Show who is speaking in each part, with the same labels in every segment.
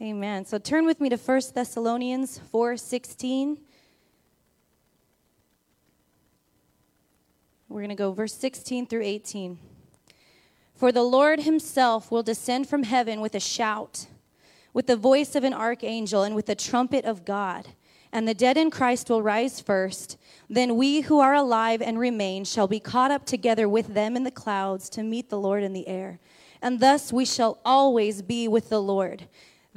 Speaker 1: Amen. So turn with me to 1 Thessalonians 4:16. We're going to go verse 16 through 18. For the Lord himself will descend from heaven with a shout, with the voice of an archangel, and with the trumpet of God. And the dead in Christ will rise first. Then we who are alive and remain shall be caught up together with them in the clouds to meet the Lord in the air. And thus we shall always be with the Lord.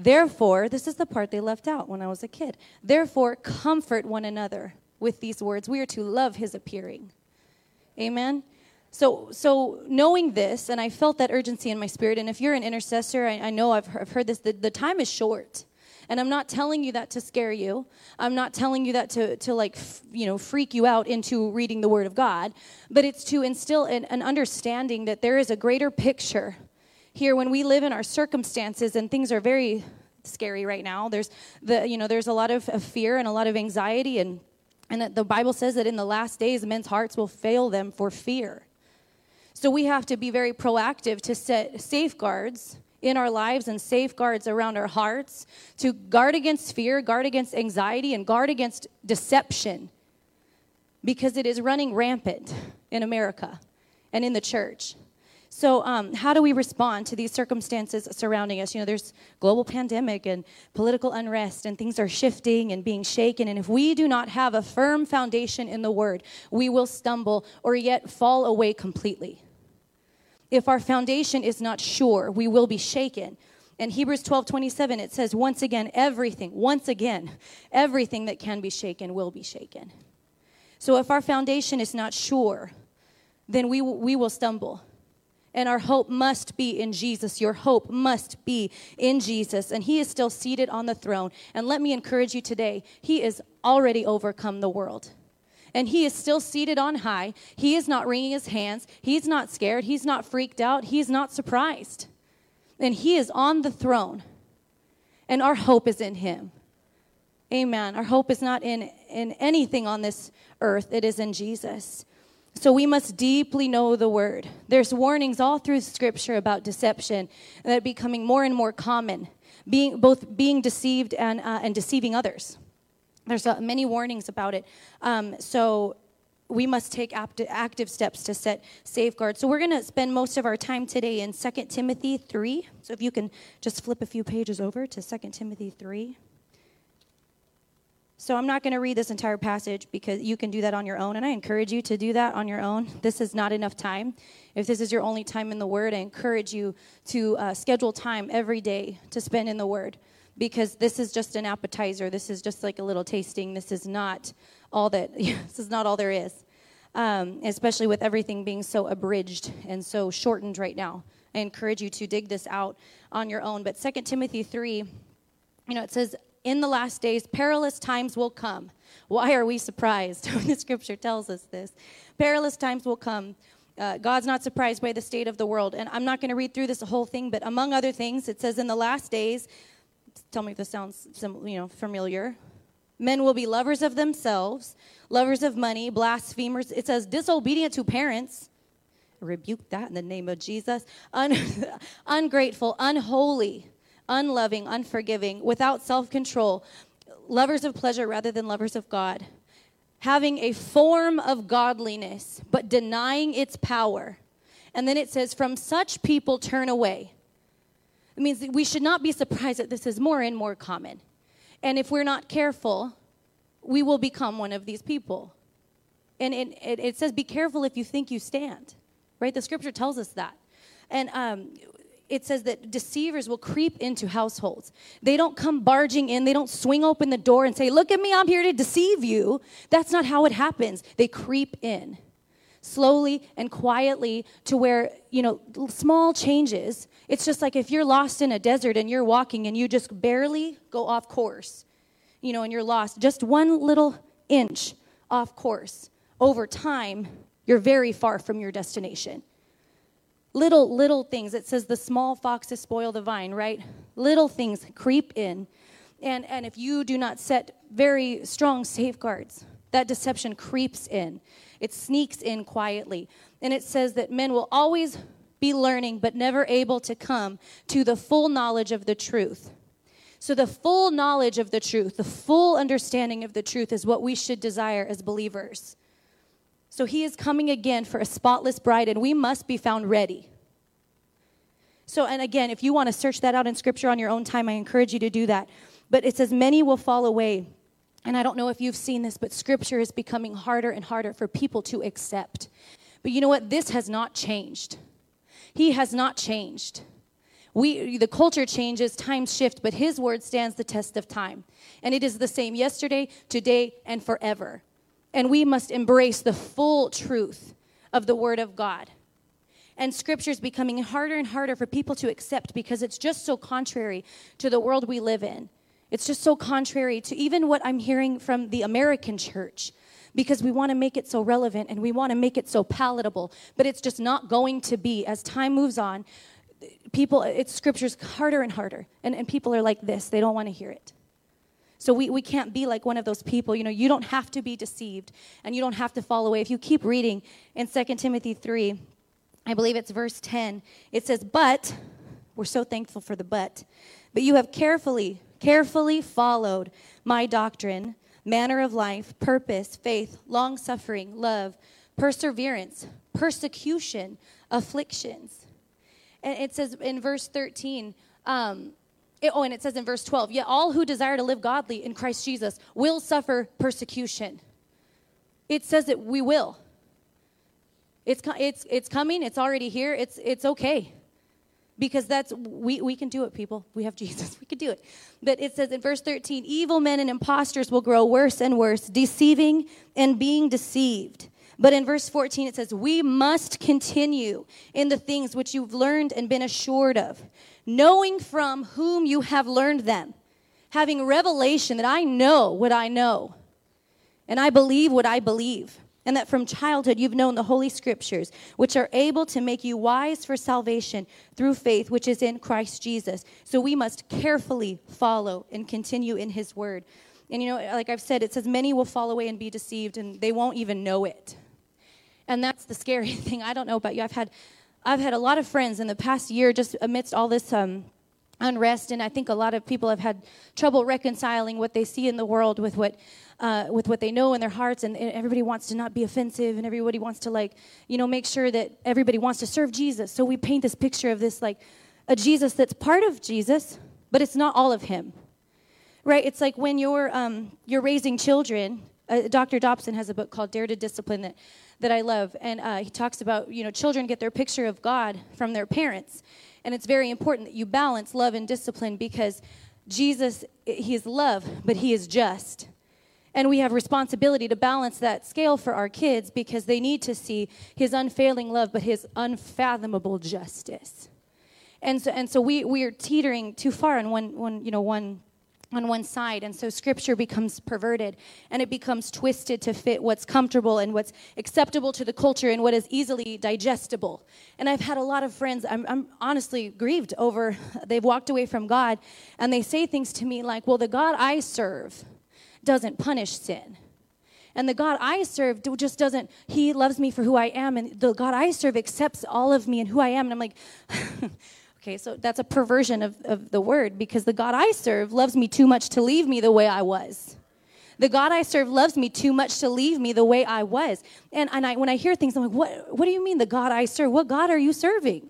Speaker 1: Therefore, this is the part they left out when I was a kid. Therefore, comfort one another with these words. We are to love his appearing. Amen. So, so knowing this, and I felt that urgency in my spirit. And if you're an intercessor, I, I know I've heard, I've heard this. The, the time is short. And I'm not telling you that to scare you. I'm not telling you that to, to like, f- you know, freak you out into reading the Word of God. But it's to instill an, an understanding that there is a greater picture here when we live in our circumstances and things are very scary right now. There's the, you know, there's a lot of, of fear and a lot of anxiety and and the Bible says that in the last days men's hearts will fail them for fear. So we have to be very proactive to set safeguards in our lives and safeguards around our hearts to guard against fear, guard against anxiety, and guard against deception because it is running rampant in America and in the church. So, um, how do we respond to these circumstances surrounding us? You know, there's global pandemic and political unrest, and things are shifting and being shaken. And if we do not have a firm foundation in the Word, we will stumble or yet fall away completely. If our foundation is not sure, we will be shaken. In Hebrews 12 27, it says, Once again, everything, once again, everything that can be shaken will be shaken. So if our foundation is not sure, then we, we will stumble. And our hope must be in Jesus. Your hope must be in Jesus. And He is still seated on the throne. And let me encourage you today He has already overcome the world. And He is still seated on high. He is not wringing His hands. He's not scared. He's not freaked out. He's not surprised. And He is on the throne. And our hope is in Him. Amen. Our hope is not in, in anything on this earth, it is in Jesus. So we must deeply know the word. There's warnings all through scripture about deception that becoming more and more common, being both being deceived and uh, and deceiving others. There's uh, many warnings about it. Um, so we must take apt- active steps to set safeguards. So we're going to spend most of our time today in 2 Timothy 3. So if you can just flip a few pages over to 2 Timothy 3. So I'm not going to read this entire passage because you can do that on your own, and I encourage you to do that on your own. This is not enough time. If this is your only time in the Word, I encourage you to uh, schedule time every day to spend in the Word because this is just an appetizer. This is just like a little tasting. This is not all that. this is not all there is, um, especially with everything being so abridged and so shortened right now. I encourage you to dig this out on your own. But 2 Timothy 3, you know, it says, in the last days, perilous times will come. Why are we surprised when the scripture tells us this? Perilous times will come. Uh, God's not surprised by the state of the world. And I'm not going to read through this whole thing, but among other things, it says in the last days, tell me if this sounds you know, familiar. Men will be lovers of themselves, lovers of money, blasphemers. It says disobedient to parents. Rebuke that in the name of Jesus. Un- ungrateful, unholy unloving, unforgiving, without self control, lovers of pleasure rather than lovers of God, having a form of godliness, but denying its power. And then it says, From such people turn away. It means we should not be surprised that this is more and more common. And if we're not careful, we will become one of these people. And it, it, it says, Be careful if you think you stand, right? The scripture tells us that. And um, it says that deceivers will creep into households. They don't come barging in, they don't swing open the door and say, Look at me, I'm here to deceive you. That's not how it happens. They creep in slowly and quietly to where, you know, small changes. It's just like if you're lost in a desert and you're walking and you just barely go off course, you know, and you're lost, just one little inch off course. Over time, you're very far from your destination little little things. It says the small foxes spoil the vine right? Little things creep in. And and if you do not set very strong safeguards that deception creeps in. It sneaks in quietly. And it says that men will always be learning but never able to come to the full knowledge of the truth. So, the full knowledge of the truth, the full understanding of the truth is what we should desire as believers. So, he is coming again for a spotless bride, and we must be found ready. So, and again, if you want to search that out in scripture on your own time, I encourage you to do that. But it says, Many will fall away. And I don't know if you've seen this, but scripture is becoming harder and harder for people to accept. But you know what? This has not changed. He has not changed. We, the culture changes, times shift, but his word stands the test of time. And it is the same yesterday, today, and forever. And we must embrace the full truth of the word of God. And scripture is becoming harder and harder for people to accept because it's just so contrary to the world we live in. It's just so contrary to even what I'm hearing from the American church because we want to make it so relevant and we want to make it so palatable, but it's just not going to be as time moves on people, it's scripture's harder and harder. And, and people are like this, they don't want to hear it. So we, we can't be like one of those people. You know, you don't have to be deceived and you don't have to fall away. If you keep reading in 2 Timothy 3, I believe it's verse 10, it says, But, we're so thankful for the but, but you have carefully, carefully followed my doctrine, manner of life, purpose, faith, long suffering, love, perseverance, persecution, afflictions and it says in verse 13, um, it, oh, and it says in verse 12, yet all who desire to live godly in Christ Jesus will suffer persecution. It says that we will. It's, it's, it's coming, it's already here, it's, it's okay. Because that's, we, we can do it, people. We have Jesus, we can do it. But it says in verse 13, evil men and impostors will grow worse and worse, deceiving and being deceived. But in verse 14, it says, We must continue in the things which you've learned and been assured of, knowing from whom you have learned them, having revelation that I know what I know, and I believe what I believe, and that from childhood you've known the Holy Scriptures, which are able to make you wise for salvation through faith which is in Christ Jesus. So we must carefully follow and continue in His Word. And you know, like I've said, it says many will fall away and be deceived, and they won't even know it. And that's the scary thing. I don't know about you. I've had, I've had a lot of friends in the past year, just amidst all this um, unrest, and I think a lot of people have had trouble reconciling what they see in the world with what, uh, with what they know in their hearts. And, and everybody wants to not be offensive, and everybody wants to like, you know, make sure that everybody wants to serve Jesus. So we paint this picture of this like a Jesus that's part of Jesus, but it's not all of Him. Right? It's like when you're um, you're raising children. Uh, Dr. Dobson has a book called Dare to Discipline that that I love. And uh, he talks about, you know, children get their picture of God from their parents. And it's very important that you balance love and discipline because Jesus, he is love, but he is just. And we have responsibility to balance that scale for our kids because they need to see his unfailing love, but his unfathomable justice. And so, and so we, we are teetering too far on one, one, you know, one on one side. And so scripture becomes perverted and it becomes twisted to fit what's comfortable and what's acceptable to the culture and what is easily digestible. And I've had a lot of friends, I'm, I'm, honestly grieved over, they've walked away from God and they say things to me like, well, the God I serve doesn't punish sin. And the God I serve just doesn't, He loves me for who I am. And the God I serve accepts all of me and who I am. And I'm like, Okay, so that's a perversion of, of the word because the God I serve loves me too much to leave me the way I was. The God I serve loves me too much to leave me the way I was. And, and I, when I hear things, I'm like, what, what do you mean the God I serve? What God are you serving?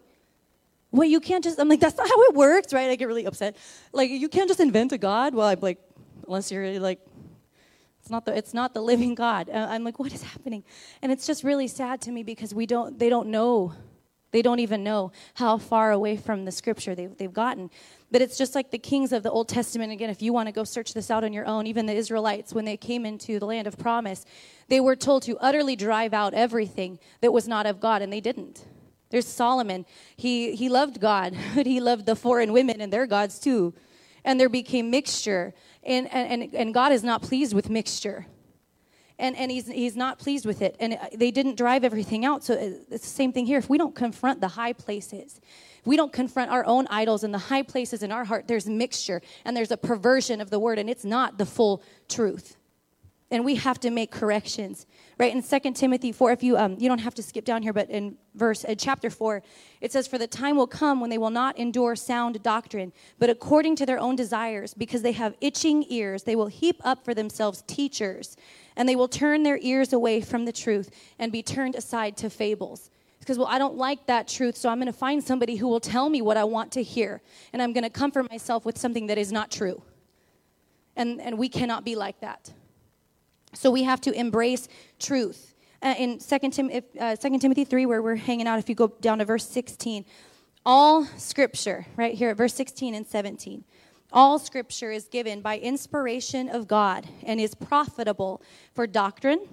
Speaker 1: Well, you can't just, I'm like, that's not how it works, right? I get really upset. Like, you can't just invent a God. Well, I'm like, unless you're like, it's not the, it's not the living God. Uh, I'm like, what is happening? And it's just really sad to me because we don't, they don't know they don't even know how far away from the scripture they've, they've gotten. But it's just like the kings of the Old Testament. Again, if you want to go search this out on your own, even the Israelites, when they came into the land of promise, they were told to utterly drive out everything that was not of God, and they didn't. There's Solomon. He, he loved God, but he loved the foreign women and their gods too. And there became mixture. And, and, and God is not pleased with mixture and, and he's, he's not pleased with it. And uh, they didn't drive everything out. So uh, it's the same thing here. If we don't confront the high places, if we don't confront our own idols and the high places in our heart, there's mixture and there's a perversion of the word, and it's not the full truth. And we have to make corrections right? In 2 timothy 4 if you um, you don't have to skip down here but in verse uh, chapter 4 it says for the time will come when they will not endure sound doctrine but according to their own desires because they have itching ears they will heap up for themselves teachers and they will turn their ears away from the truth and be turned aside to fables. Because well i don't like that truth so i'm going to find somebody who will tell me what i want to hear and i'm going to comfort myself with something that is not true. And and we cannot be like that so we have to embrace truth. Uh, in 2, Tim, if, uh, 2 Timothy 3, where we're hanging out, if you go down to verse 16, all scripture, right here at verse 16 and 17, all scripture is given by inspiration of God and is profitable for doctrine,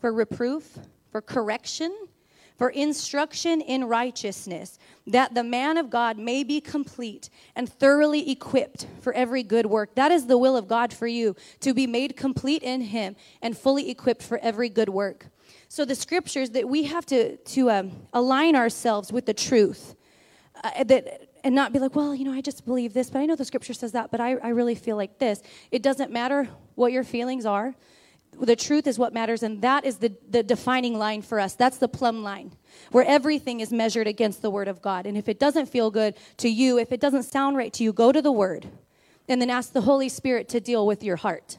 Speaker 1: for reproof, for correction, for instruction in righteousness, that the man of God may be complete and thoroughly equipped for every good work. That is the will of God for you, to be made complete in Him and fully equipped for every good work. So, the scriptures that we have to, to um, align ourselves with the truth, uh, that and not be like, well, you know, I just believe this, but I know the scripture says that, but I, I really feel like this. It doesn't matter what your feelings are the truth is what matters, and that is the, the defining line for us. That's the plumb line where everything is measured against the Word of God. And if it doesn't feel good to you, if it doesn't sound right to you, go to the Word and then ask the Holy Spirit to deal with your heart.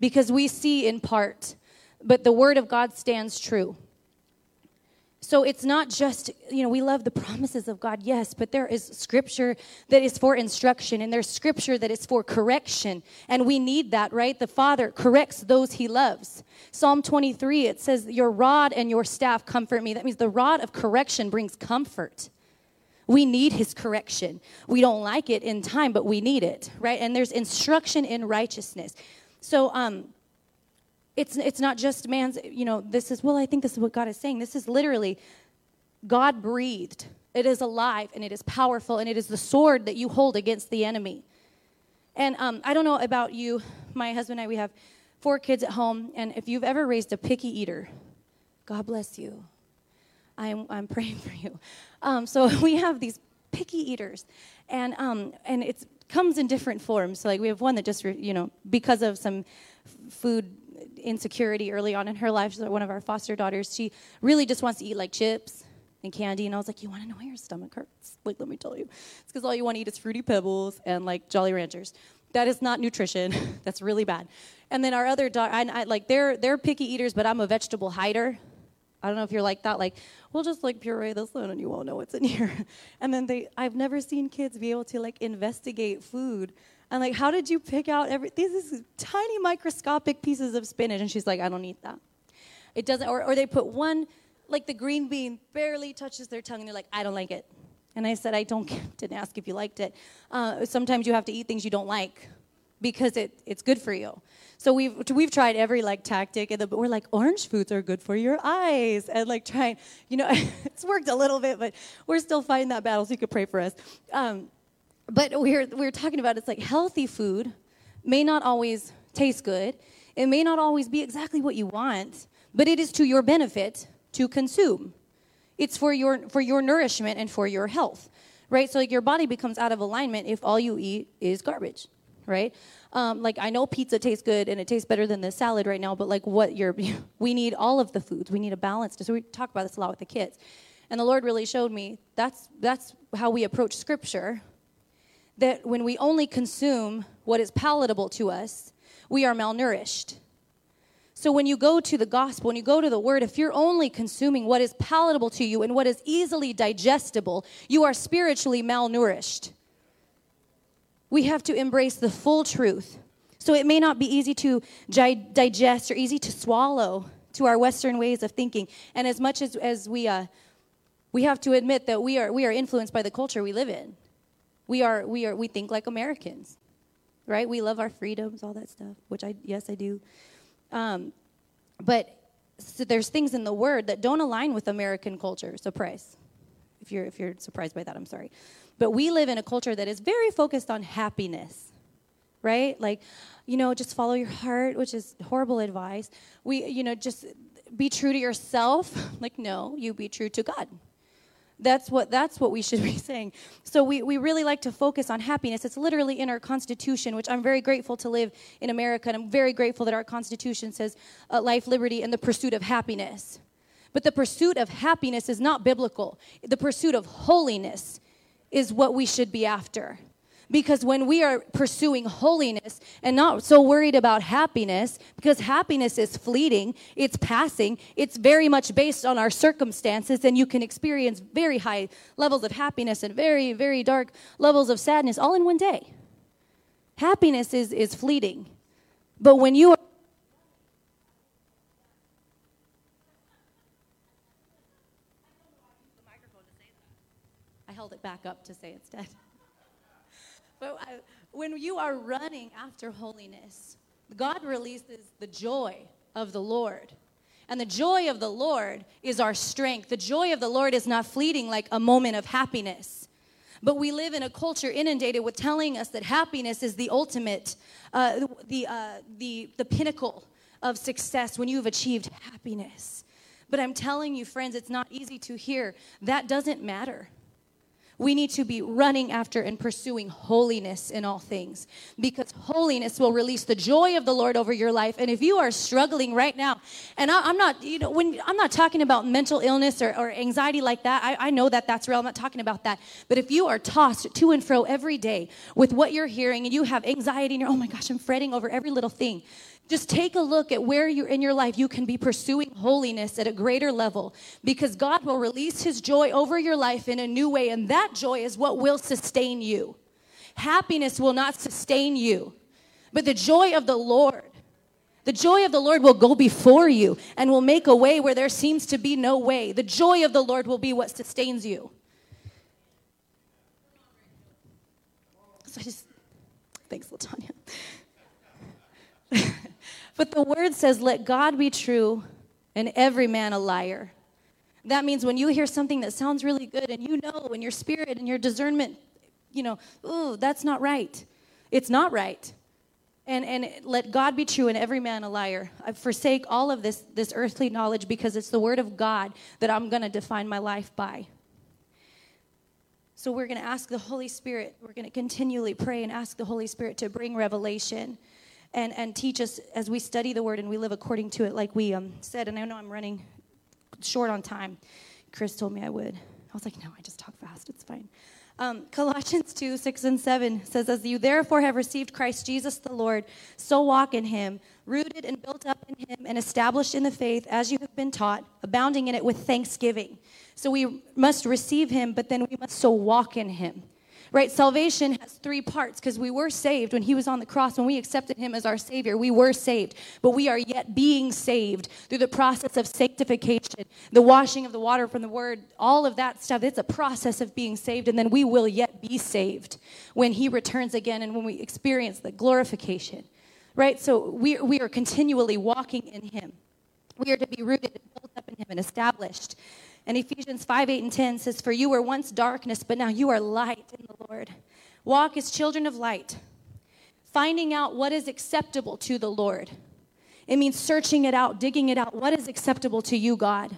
Speaker 1: Because we see in part, but the Word of God stands true. So it's not just, you know, we love the promises of God, yes, but there is scripture that is for instruction and there's scripture that is for correction. And we need that, right? The Father corrects those he loves. Psalm 23, it says, Your rod and your staff comfort me. That means the rod of correction brings comfort. We need his correction. We don't like it in time, but we need it, right? And there's instruction in righteousness. So, um, it's, it's not just man's, you know, this is, well, I think this is what God is saying. This is literally God breathed. It is alive and it is powerful and it is the sword that you hold against the enemy. And um, I don't know about you, my husband and I, we have four kids at home. And if you've ever raised a picky eater, God bless you. I'm, I'm praying for you. Um, so we have these picky eaters. And, um, and it comes in different forms. So like we have one that just, you know, because of some food insecurity early on in her life. She's one of our foster daughters. She really just wants to eat like chips and candy. And I was like, You want to know why your stomach hurts? Like, let me tell you. It's because all you want to eat is Fruity Pebbles and like Jolly Ranchers. That is not nutrition. That's really bad. And then our other daughter, I, I, like they're they're picky eaters, but I'm a vegetable hider. I don't know if you're like that. Like, we'll just like puree this one and you won't know what's in here. And then they, I've never seen kids be able to like investigate food I'm like, how did you pick out every these tiny microscopic pieces of spinach? And she's like, I don't eat that. It doesn't, or, or they put one, like the green bean barely touches their tongue, and they're like, I don't like it. And I said, I don't didn't ask if you liked it. Uh, sometimes you have to eat things you don't like because it, it's good for you. So we've we've tried every like tactic, and we're like orange foods are good for your eyes, and like trying, you know, it's worked a little bit, but we're still fighting that battle. So you could pray for us. Um, but we're, we're talking about it's like healthy food may not always taste good. It may not always be exactly what you want, but it is to your benefit to consume. It's for your for your nourishment and for your health, right? So like your body becomes out of alignment if all you eat is garbage, right? Um, like I know pizza tastes good and it tastes better than the salad right now, but like what you're, we need all of the foods. We need a balance. So we talk about this a lot with the kids, and the Lord really showed me that's that's how we approach Scripture that when we only consume what is palatable to us, we are malnourished. So when you go to the gospel, when you go to the word, if you're only consuming what is palatable to you and what is easily digestible, you are spiritually malnourished. We have to embrace the full truth. So it may not be easy to digest or easy to swallow to our Western ways of thinking. And as much as, as we, uh, we have to admit that we are, we are influenced by the culture we live in. We are we are we think like Americans, right? We love our freedoms, all that stuff, which I yes I do. Um, but so there's things in the word that don't align with American culture. Surprise. If you're if you're surprised by that, I'm sorry. But we live in a culture that is very focused on happiness. Right? Like, you know, just follow your heart, which is horrible advice. We, you know, just be true to yourself. Like, no, you be true to God That's what, that's what we should be saying. So we, we really like to focus on happiness. It's literally in our Constitution, which I'm very grateful to live in America, and I'm very grateful that our Constitution says uh, life, liberty, and the pursuit of happiness. But the pursuit of happiness is not biblical. The pursuit of holiness is what we should be after. Because when we are pursuing holiness and not so worried about happiness, because happiness is fleeting, it's passing, it's very much based on our circumstances, and you can experience very high levels of happiness and very, very dark levels of sadness all in one day. Happiness is, is fleeting. But when you are I held it back up to say it's dead. But when you are running after holiness, God releases the joy of the Lord. And the joy of the Lord is our strength. The joy of the Lord is not fleeting like a moment of happiness. But we live in a culture inundated with telling us that happiness is the ultimate, uh, the, uh, the, the pinnacle of success when you've achieved happiness. But I'm telling you, friends, it's not easy to hear. That doesn't matter. We need to be running after and pursuing holiness in all things because holiness will release the joy of the Lord over your life. And if you are struggling right now, and I, am not, you know, when I'm not talking about mental illness or, or anxiety like that, I, I know that that's real. I'm not talking about that. But if you are tossed to and fro every day with what you're hearing and you have anxiety and you're, oh my gosh, I'm fretting over every little thing, just take a look at where you're in your life you can be pursuing holiness at a greater level because God will release his joy over your life in a new way and that joy is what will sustain you. Happiness will not sustain you, but the joy of the Lord the joy of the Lord will go before you and will make a way where there seems to be no way. The joy of the Lord will be what sustains you. So I just, thanks, Latanya. But the word says, let God be true and every man a liar. That means when you hear something that sounds really good and you know in your spirit and your discernment, you know, ooh, that's not right. It's not right. And, and let God be true and every man a liar. I forsake all of this, this earthly knowledge because it's the word of God that I'm going to define my life by. So we're going to ask the Holy Spirit, we're going to continually pray and ask the Holy Spirit to bring revelation and, and teach us as we study the word and we live according to it, like we um, said. And I know I'm running short on time. Chris told me I would. I was like, no, I just talk fast. It's fine. Um, Colossians 2 6 and 7 says, As you therefore have received Christ Jesus the Lord, so walk in him, rooted and built up in him, and established in the faith as you have been taught, abounding in it with thanksgiving. So we must receive him, but then we must so walk in him right? Salvation has three parts because we were saved when he was on the cross, when we accepted him as our Savior. We were saved, but we are yet being saved through the process of sanctification, the washing of the water from the word, all of that stuff. It's a process of being saved, and then we will yet be saved when he returns again and when we experience the glorification, right? So we, we are continually walking in him. We are to be rooted and built up in him and established. And Ephesians 5 8 and 10 says, For you were once darkness, but now you are light in the Lord. Walk as children of light, finding out what is acceptable to the Lord. It means searching it out, digging it out. What is acceptable to you, God?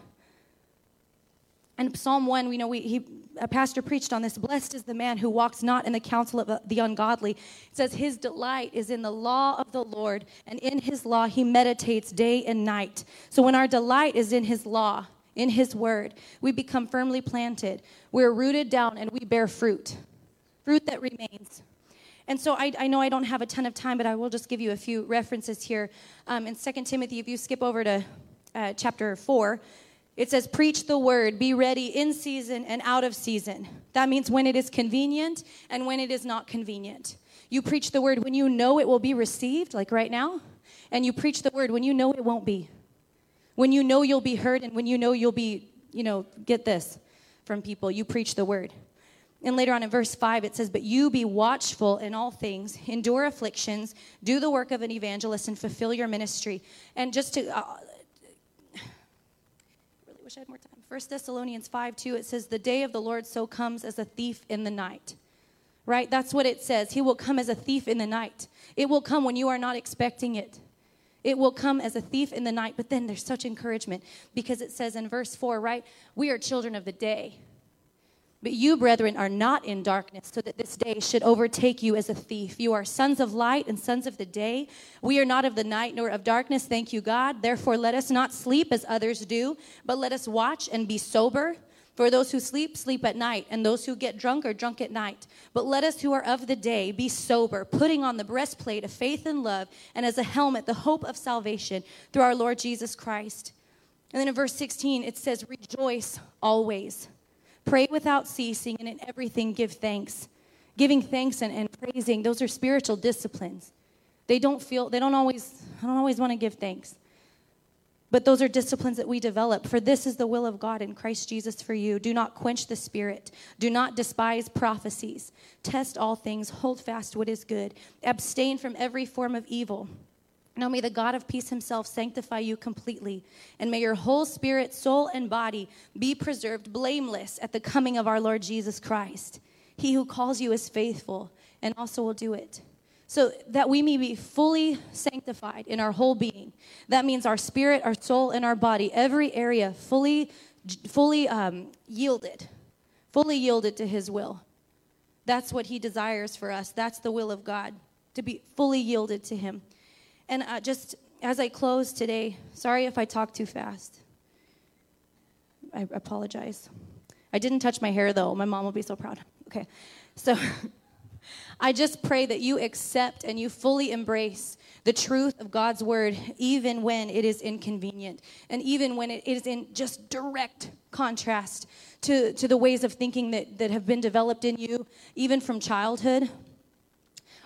Speaker 1: And Psalm 1, we know we, he, a pastor preached on this. Blessed is the man who walks not in the counsel of the ungodly. It says, His delight is in the law of the Lord, and in his law he meditates day and night. So when our delight is in his law, in His Word, we become firmly planted. We're rooted down and we bear fruit, fruit that remains. And so I, I know I don't have a ton of time, but I will just give you a few references here. Um, in 2 Timothy, if you skip over to uh, chapter 4, it says, Preach the word, be ready in season and out of season. That means when it is convenient and when it is not convenient. You preach the word when you know it will be received, like right now, and you preach the word when you know it won't be when you know you'll be heard and when you know you'll be, you know, get this from people, you preach the word. And later on in verse 5, it says, But you be watchful in all things, endure afflictions, do the work of an evangelist, and fulfill your ministry. And just to, uh, really wish I had more time. 1 Thessalonians 5 2, it says, The day of the Lord so comes as a thief in the night. Right? That's what it says. He will come as a thief in the night. It will come when you are not expecting it. It will come as a thief in the night, but then there's such encouragement because it says in verse 4, right? We are children of the day. But you, brethren, are not in darkness, so that this day should overtake you as a thief. You are sons of light and sons of the day. We are not of the night nor of darkness, thank you, God. Therefore, let us not sleep as others do, but let us watch and be sober. For those who sleep, sleep at night, and those who get drunk are drunk at night. But let us who are of the day be sober, putting on the breastplate of faith and love, and as a helmet, the hope of salvation through our Lord Jesus Christ. And then in verse 16, it says, Rejoice always. Pray without ceasing, and in everything give thanks. Giving thanks and, and praising, those are spiritual disciplines. They don't feel, they don't always, I don't always want to give thanks. But those are disciplines that we develop. For this is the will of God in Christ Jesus for you. Do not quench the spirit. Do not despise prophecies. Test all things. Hold fast what is good. Abstain from every form of evil. Now may the God of peace himself sanctify you completely, and may your whole spirit, soul, and body be preserved blameless at the coming of our Lord Jesus Christ. He who calls you is faithful and also will do it. So that we may be fully sanctified in our whole being. That means our spirit, our soul, and our body, every area fully, fully um, yielded, fully yielded to His will. That's what He desires for us. That's the will of God, to be fully yielded to Him. And uh, just as I close today, sorry if I talk too fast. I apologize. I didn't touch my hair though. My mom will be so proud. Okay. So I just pray that you accept and you fully embrace the truth of God's word, even when it is inconvenient and even when it is in just direct contrast to, to the ways of thinking that, that have been developed in you, even from childhood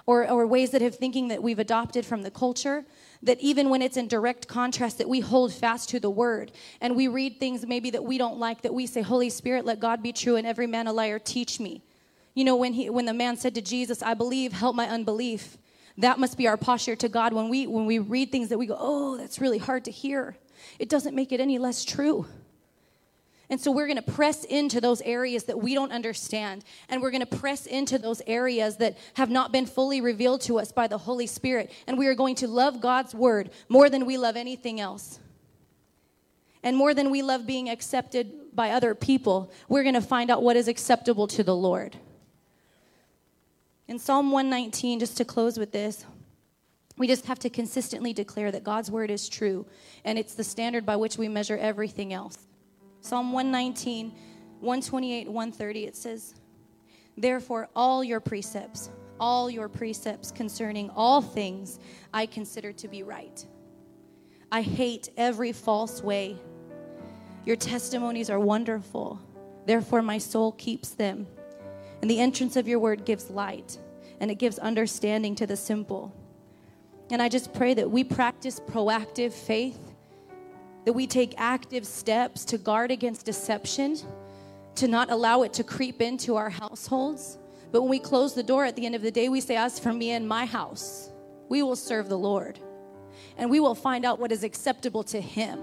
Speaker 1: or, or ways that have thinking that we've adopted from the culture that even when it's in direct contrast that we hold fast to the word and we read things maybe that we don't like that we say holy spirit let god be true and every man a liar teach me you know when he when the man said to jesus i believe help my unbelief that must be our posture to god when we when we read things that we go oh that's really hard to hear it doesn't make it any less true and so we're going to press into those areas that we don't understand. And we're going to press into those areas that have not been fully revealed to us by the Holy Spirit. And we are going to love God's word more than we love anything else. And more than we love being accepted by other people, we're going to find out what is acceptable to the Lord. In Psalm 119, just to close with this, we just have to consistently declare that God's word is true, and it's the standard by which we measure everything else. Psalm 119, 128, 130, it says, Therefore, all your precepts, all your precepts concerning all things, I consider to be right. I hate every false way. Your testimonies are wonderful. Therefore, my soul keeps them. And the entrance of your word gives light, and it gives understanding to the simple. And I just pray that we practice proactive faith that we take active steps to guard against deception, to not allow it to creep into our households. But when we close the door at the end of the day, we say, As for me and my house, we will serve the Lord. And we will find out what is acceptable to Him.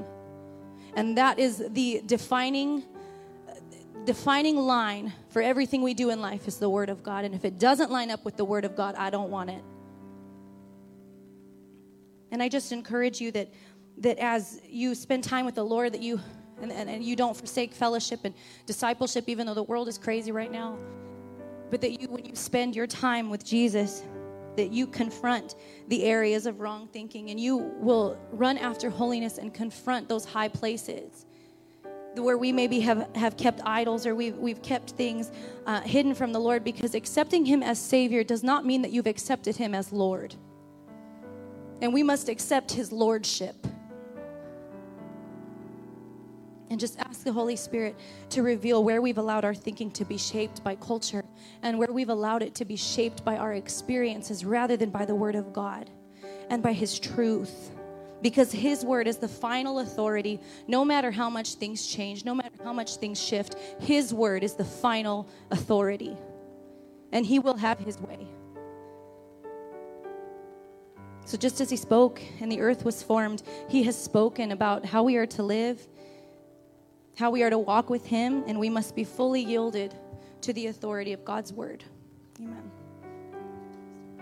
Speaker 1: And that is the defining defining line for everything we do in life is the word of God. And if it doesn't line up with the word of God, I don't want it. And I just encourage you that that as you spend time with the Lord, that you and, and, and, you don't forsake fellowship and discipleship, even though the world is crazy right now. But that you, when you spend your time with Jesus, that you confront the areas of wrong thinking and you will run after holiness and confront those high places where we maybe have, have kept idols or we've, we've kept things uh, hidden from the Lord because accepting Him as Savior does not mean that you've accepted Him as Lord. And we must accept His Lordship and just ask the Holy Spirit to reveal where we've allowed our thinking to be shaped by culture and where we've allowed it to be shaped by our experiences rather than by the Word of God and by His truth. Because His Word is the final authority, no matter how much things change, no matter how much things shift, His Word is the final authority. And He will have His way. So, just as He spoke and the earth was formed, He has spoken about how we are to live how we are to walk with Him, and we must be fully yielded to the authority of God's word. Amen.